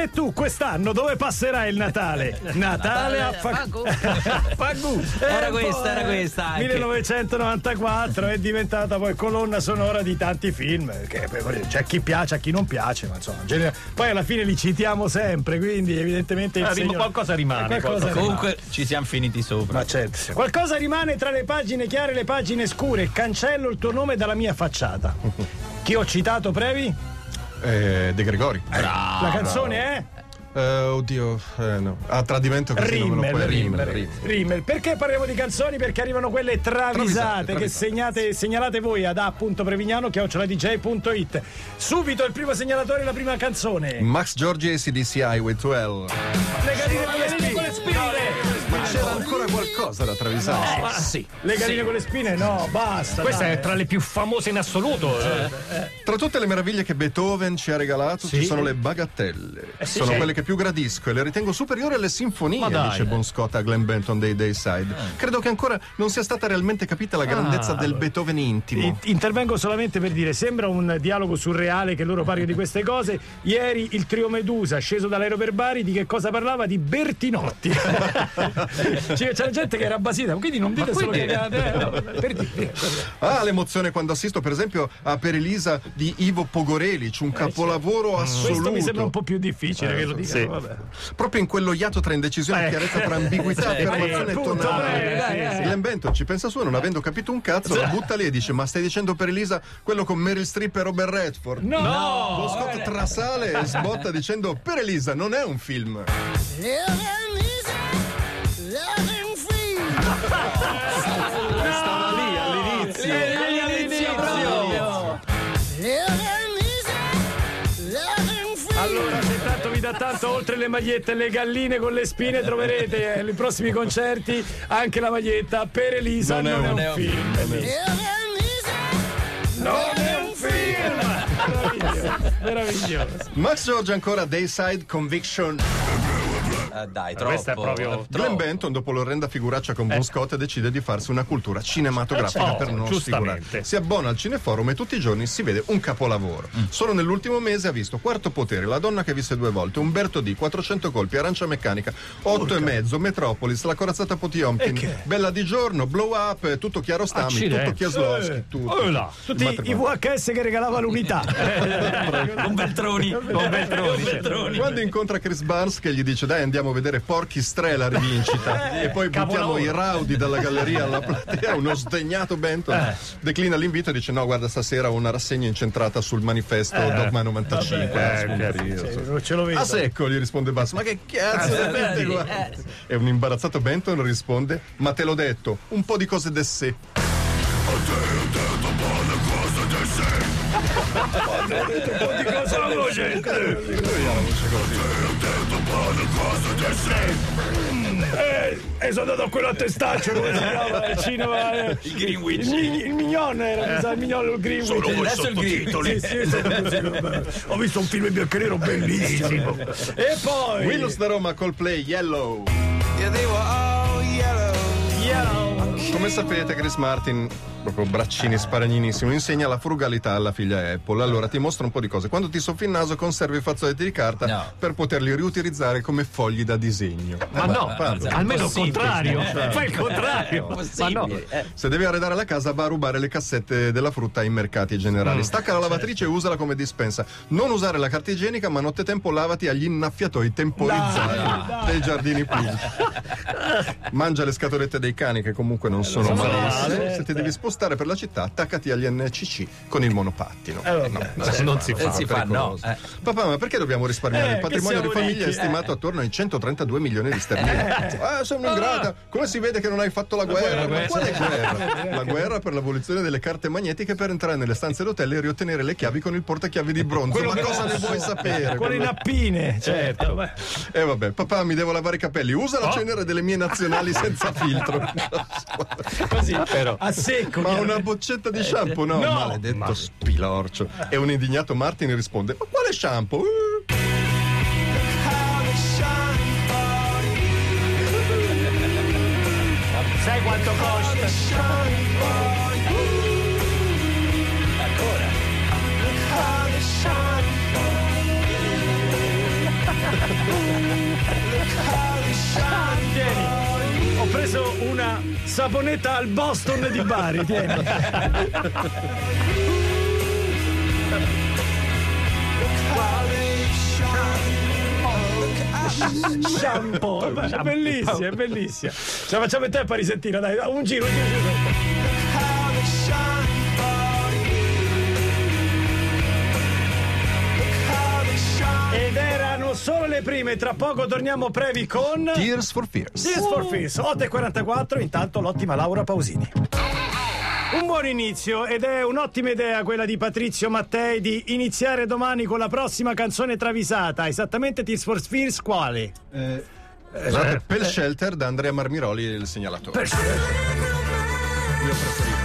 E tu quest'anno dove passerai il Natale? Natale a Fagu. Fagu. Era questa, era questa. Anche. 1994 è diventata poi colonna sonora di tanti film. Che c'è chi piace, a chi non piace, ma insomma, genere... poi alla fine li citiamo sempre, quindi evidentemente il Ah, segno... qualcosa rimane. Qualcosa qualcosa- rimane. Comunque ci siamo finiti sopra. Ma certo. Qualcosa rimane tra le pagine chiare e le pagine scure. Cancello il tuo nome dalla mia facciata. Chi ho citato, Previ? Eh, De Gregori. La canzone è? Eh, oddio, eh, no. A tradimento così non me Rimmel, lo puoi Rimmel, Rimmel. Rimmel. Perché parliamo di canzoni? Perché arrivano quelle travisate, Travisate, che travisate. segnate, segnalate voi ad a.prevignano chioccioladj.it. Subito il primo segnalatore, la prima canzone. Max Giorgi e CDC Highway 12. Le galline qualcosa da travisare? Ma sì. Le galline con le spine? No, basta. Questa dai. è tra le più famose in assoluto. eh. Tra tutte le meraviglie che Beethoven ci ha regalato Sì. ci sono le bagattelle. sì, sono sì. quelle che più gradisco e le ritengo superiori alle sinfonie, dai. dice Bon Scott a Glenn Benton dei Dayside. Credo che ancora non sia stata realmente capita la grandezza Ah, del Beethoven intimo. In- Intervengo solamente per dire, sembra un dialogo surreale che loro parlino di queste cose. Ieri il trio Medusa, sceso dall'aereo per Bari, di che cosa parlava? Di Bertinotti. Cioè, C'era gente che era basita, quindi non dite solo eh, no, per dire. Ah, l'emozione quando assisto, per esempio, a Per Elisa di Ivo Pogorelic, un capolavoro assoluto. Eh, Questo mi sembra un po' più difficile che lo sì. vabbè. Proprio in quello iato tra indecisione e Eh. chiarezza, tra ambiguità, Eh, affermazione e tonale. eh, eh. Glenn Benton ci pensa su non avendo capito un cazzo, la butta lì e dice: Ma stai dicendo per Elisa quello con Meryl Streep e Robert Redford? No! Lo Scott trasale e sbotta dicendo: Per Elisa non è un film. Stava lì all'inizio. Allora, se tanto vi dà tanto, oltre le magliette e le galline con le spine, troverete eh, nei prossimi concerti anche la maglietta per Elisa. Non, è, un film. Non è un film! Meraviglioso. Meraviglioso. Max George ancora Dayside Conviction. Eh, dai, troppo. Questa è proprio- troppo. Glenn Benton, dopo l'orrenda figuraccia con Bon Scott, decide di farsi una cultura cinematografica Eh, certo, per non sfigurare. Si abbona al cineforum e tutti i giorni si vede un capolavoro. Mm. Solo nell'ultimo mese ha visto Quarto Potere, La donna che visse due volte, Umberto D, 400 colpi, Arancia Meccanica, 8 e mezzo, Metropolis, La corazzata Potionkin, Bella di giorno, Blow Up, eh, tutto Chiaro Stami, Accidenti. tutto Chiaslowski, Eh. tutto. Oh là. Tutti i VHS che regalava l'unità. Con Beltroni. Con Beltroni. Beltroni. Quando incontra Chris Barnes che gli dice dai andiamo a vedere Porchi Stre la rivincita e poi buttiamo i rowdy dalla galleria alla platea, uno sdegnato Benton declina l'invito e dice no guarda stasera ho una rassegna incentrata sul manifesto Dogma 95. Eh, Eh, Non ce lo vedo. a secco gli risponde Barnes ma che cazzo Eh, metti eh, qua?" E un imbarazzato Benton risponde ma te l'ho detto un po' di cose de sé e sono andato a quello a testaccio come si chiama il cinema eh. Il Greenwich. il, mi- il mignon era mi sa, il mignon il Greenwich Adesso il Greenwich. Sì, sì, ho visto un film in bianco e nero bellissimo e poi Willows da Roma Coldplay Yellow Yellow. Come sapete, Chris Martin, proprio braccini sparagninissimo, insegna la frugalità alla figlia Apple. Allora ti mostra un po' di cose. Quando ti soffi il naso, conservi i fazzoletti di carta No. per poterli riutilizzare come fogli da disegno. Ma Eh, no, guarda, almeno il contrario. Eh. Fai il contrario. Ma no. Eh. Se devi arredare la casa, va a rubare le cassette della frutta ai mercati Mm. generali. Stacca la lavatrice e usala come dispensa. Non usare la carta igienica, ma nottetempo lavati agli innaffiatoi temporizzati Dai, dai. dei giardini pubblici. Mangia le scatolette dei cani, che comunque non sono sono male, Se ti devi spostare per la città, attaccati agli NCC con il monopattino. Eh, vabbè. No, Eh, non si fa. Eh, si fa, no. Eh. Papà, ma perché dobbiamo risparmiare? Eh, il patrimonio di famiglia è stimato eh. attorno ai 132 milioni di sterline. Ah, un ingrata. Come si vede che non hai fatto la guerra? Ma quale guerra? La guerra per l'abolizione delle carte magnetiche per entrare nelle stanze d'hotel e riottenere le chiavi con il portachiavi di bronzo. Ma cosa ne vuoi sapere? con le nappine certo. E vabbè, papà, mi devo lavare i capelli. Usa la cenere delle mie nazionali senza filtro. così Però. a secco Ma una boccetta di shampoo? No, No. maledetto spilorcio. E un indignato Martin risponde: Ma quale shampoo? Sai quanto costa saponetta al Boston di Bari, tieni. Shampoo, è bellissima, è bellissima. Ce la facciamo in tempo a risentire, dai, un giro, un giro, un giro. Solo le prime, tra poco torniamo brevi con Tears for Fears. Tears for Fears, 8.44, intanto l'ottima Laura Pausini. Un buon inizio ed è un'ottima idea quella di Patrizio Mattei di iniziare domani con la prossima canzone travisata, esattamente Tears for Fears quale? Esatto, Pel Shelter da Andrea Marmiroli, il segnalatore. Io preferito.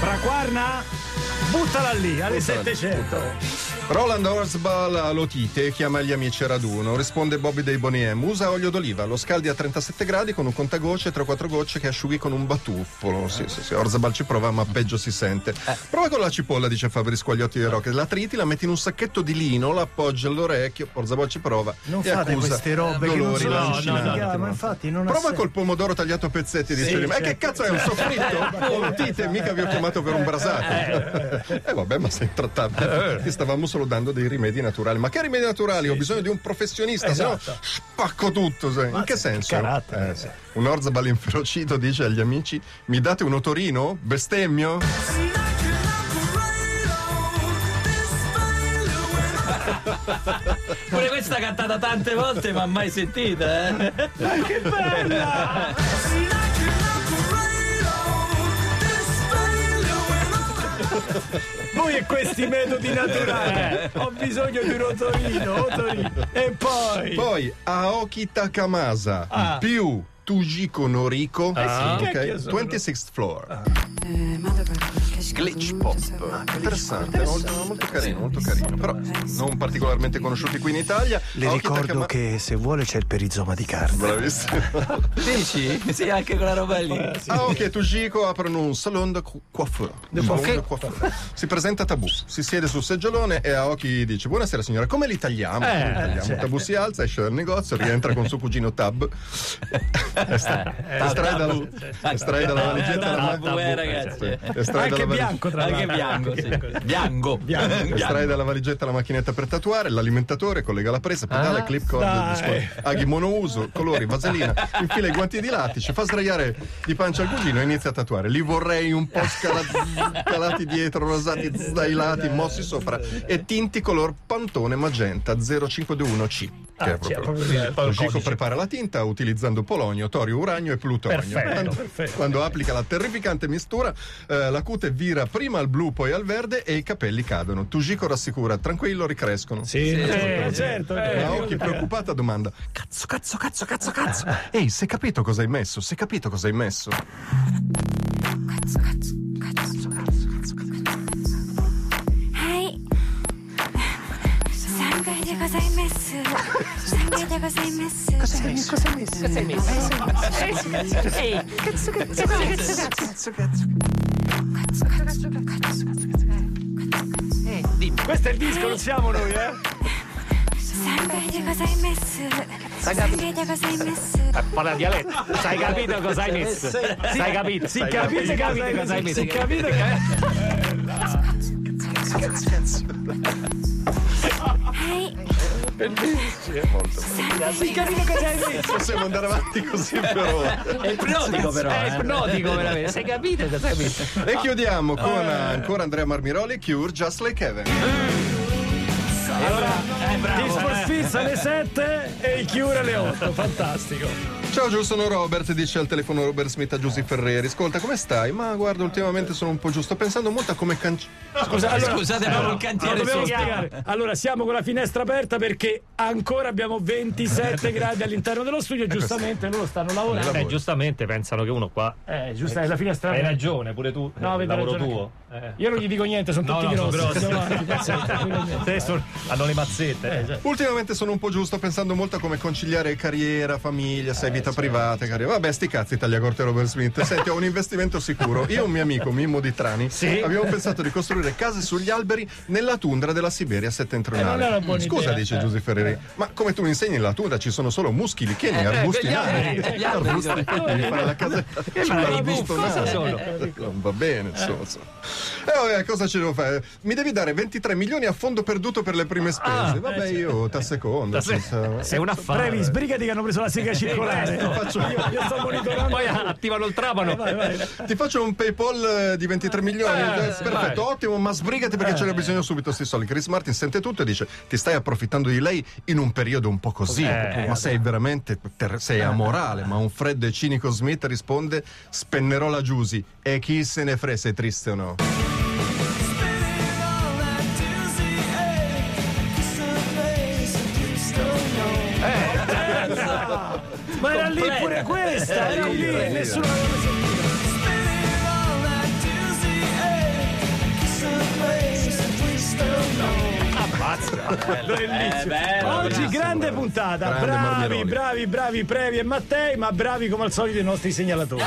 Braquarna? Buttala lì, alle Buttala lì, 700. Roland Horsball a Lotite chiama gli amici a raduno. Risponde Bobby dei Boniem. Usa olio d'oliva, lo scaldi a 37 gradi con un contagocce, 3-4 gocce che asciughi con un batuffolo. Sì, sì, sì. Horsball ci prova, ma peggio si sente. Prova con la cipolla, dice Fabri Squagliotti di Rock. La triti, la metti in un sacchetto di lino, la appoggi all'orecchio. Horsball ci prova. Non e fate accusa queste robe che non dolori sono lancinanti. significate, ma infatti non ha Prova col pomodoro tagliato a pezzetti, dice lui. Ma che certo. cazzo è un soffritto? Lotite, mica vi ho chiamato per un brasato. Eh vabbè, ma sei trattabile. Ti stavamo solo dando dei rimedi naturali. Ma che rimedi naturali? Ho bisogno di un professionista, Esatto. se no spacco tutto. sai. In che che senso? carattere. Eh, sì. Un Orzabal inferocito dice agli amici: Mi date un otorino? Bestemmio? Pure questa cantata tante volte, ma mai sentita, eh? Che bella! Voi e questi metodi naturali. Ho bisogno di un otorino, otorino. E poi. Poi Aoki Takamasa Ah. più Tujiko Noriko, Ah. ok? Che sono? 26th floor. Glitch Glitch pop. Interessante, molto, molto carino, molto carino. Però non particolarmente conosciuti qui in Italia. Le ricordo che se vuole c'è il perizoma di carne. Bravissimo. Dici? Sì, anche quella roba lì. Aoki e Tujiko aprono un salon de coiffeur. Si presenta Tabù, si siede sul seggiolone e Aoki dice: Buonasera signora, come li tagliamo? Come li tagliamo? Tabù si alza, esce dal negozio, rientra con suo cugino Tab. Estra- estrae dalla, estrae dalla valigetta la Tabù, ma- eh, ragazzi. Sì. Estrae dalla valig- bianco, tra Anche l'altro. bianco, sì. Bianco. Estrae dalla valigetta la macchinetta per tatuare, l'alimentatore, collega la presa, pedale, clip cord, dai. aghi monouso, colori, vaselina, infila i guanti di lattice, fa sdraiare di pancia al cugino e inizia a tatuare. Li vorrei un po' scala- scalati dietro, rosati, sdailati, mossi sopra e tinti color pantone magenta 0521C. Che è proprio. proprio il Lo Gico prepara la tinta utilizzando polonio, torio, uranio e plutonio. Perfetto, quando, perfetto. quando applica la terrificante mistura, eh, la cute vira prima al blu, poi al verde e i capelli cadono. Tugico rassicura, tranquillo, ricrescono. Sì, eh, sì eh, certo. Eh, eh, Ma occhi preoccupata domanda: Cazzo, cazzo, cazzo, cazzo, cazzo. Ehi, sei capito cosa hai messo? Sei capito cosa hai messo? Cazzo, cazzo, cazzo, cazzo, cazzo, cazzo. Ehi, sapete cosa hai messo? Sapete cosa hai messo? Cosa hai messo? Cosa hai messo? Cosa hai messo? Ehi, cazzo, cazzo, cazzo, cazzo, cazzo, cazzo cazzo, cazzo, cazzo, Ehi, dimmi. Questo è il disco, non siamo noi, eh? Sai meglio cosa hai messo? Sai capito cosa hai messo? Eh, parla dialetto. Sai capito cosa hai messo? Sai capito? Si capite capite cosa hai messo? Si capite che... Cazzo, cazzo. Si capite cosa hai messo? Possiamo andare avanti così per ora. È ipnotico però. È eh. ipnotico veramente. Sai capito cosa hai messo? E chiudiamo con eh, ancora Andrea Marmiroli, Cure Just Like Heaven. Allora, Eh, bravo. Eh. Alle 7 e i Cure alle 8. Fantastico. Ciao Giù, sono Robert, dice al telefono Robert Smith a Giusy Ferreri. Ascolta, come stai? Ma guarda, ultimamente sono un po' giusto. Sto pensando molto a come canci... Scusa, allora, Scusate, abbiamo il cantiere spiegare. Allora, siamo con la finestra aperta perché ancora abbiamo 27 gradi all'interno dello studio. Giustamente loro stanno lavorando. Eh, giustamente pensano che uno qua. Eh, giusto, è la finestra Hai aperta. ragione, pure tu. No, Eh, avete lavoro ragione tuo. Eh. Io non gli dico niente, sono No, tutti no, sono grossi. grossi. Non dico niente. Adesso hanno le mazzette. Eh, già. Ultimamente sono un po' giusto pensando molto a come conciliare carriera, famiglia, sai, vita vita privata, cari. Vabbè, sti cazzi tagliacorte Robert Smith. Senti, ho un investimento sicuro. Io e un mio amico Mimmo di Trani Sì. abbiamo pensato di costruire case sugli alberi nella tundra della Siberia Eh, settentrionale. buona Scusa, idea. dice Giuseppe Ferreri, ma come tu mi insegni la tundra ci sono solo muschi, licheni, Eh, arbusti gli alberi, nani. gli alberi, Arbusti, devi fare la casetta sull'arbusto nano. Non va bene, insomma. E vabbè, cosa ci devo fare? Mi devi dare 23 milioni a fondo perduto per le prime spese. vabbè, io t'assecondo. ci sta- Sei un affare. Brevi, sbrigati che hanno preso la sega circolare. Faccio io. Io sto monitorando. Poi attivano il trapano. Vai, vai. Ti faccio un PayPal eh, di 23 milioni. Eh, Eh, Perfetto, ottimo, ma sbrigati perché ce ne ho bisogno subito sti soldi. Chris Martin sente tutto e dice: Ti stai approfittando di lei in un periodo un po' così. ma sei veramente ter- sei amorale. Ma un freddo e cinico Smith risponde: Spennerò la Giusy. E chi se ne frega se è triste o no? Ma era lì pure questa, era lì e nessuno l'aveva sentita. Bellissimo. Oggi grande puntata, Grande bravi, bravi, bravi Previ e Mattei, ma bravi come al solito i nostri segnalatori.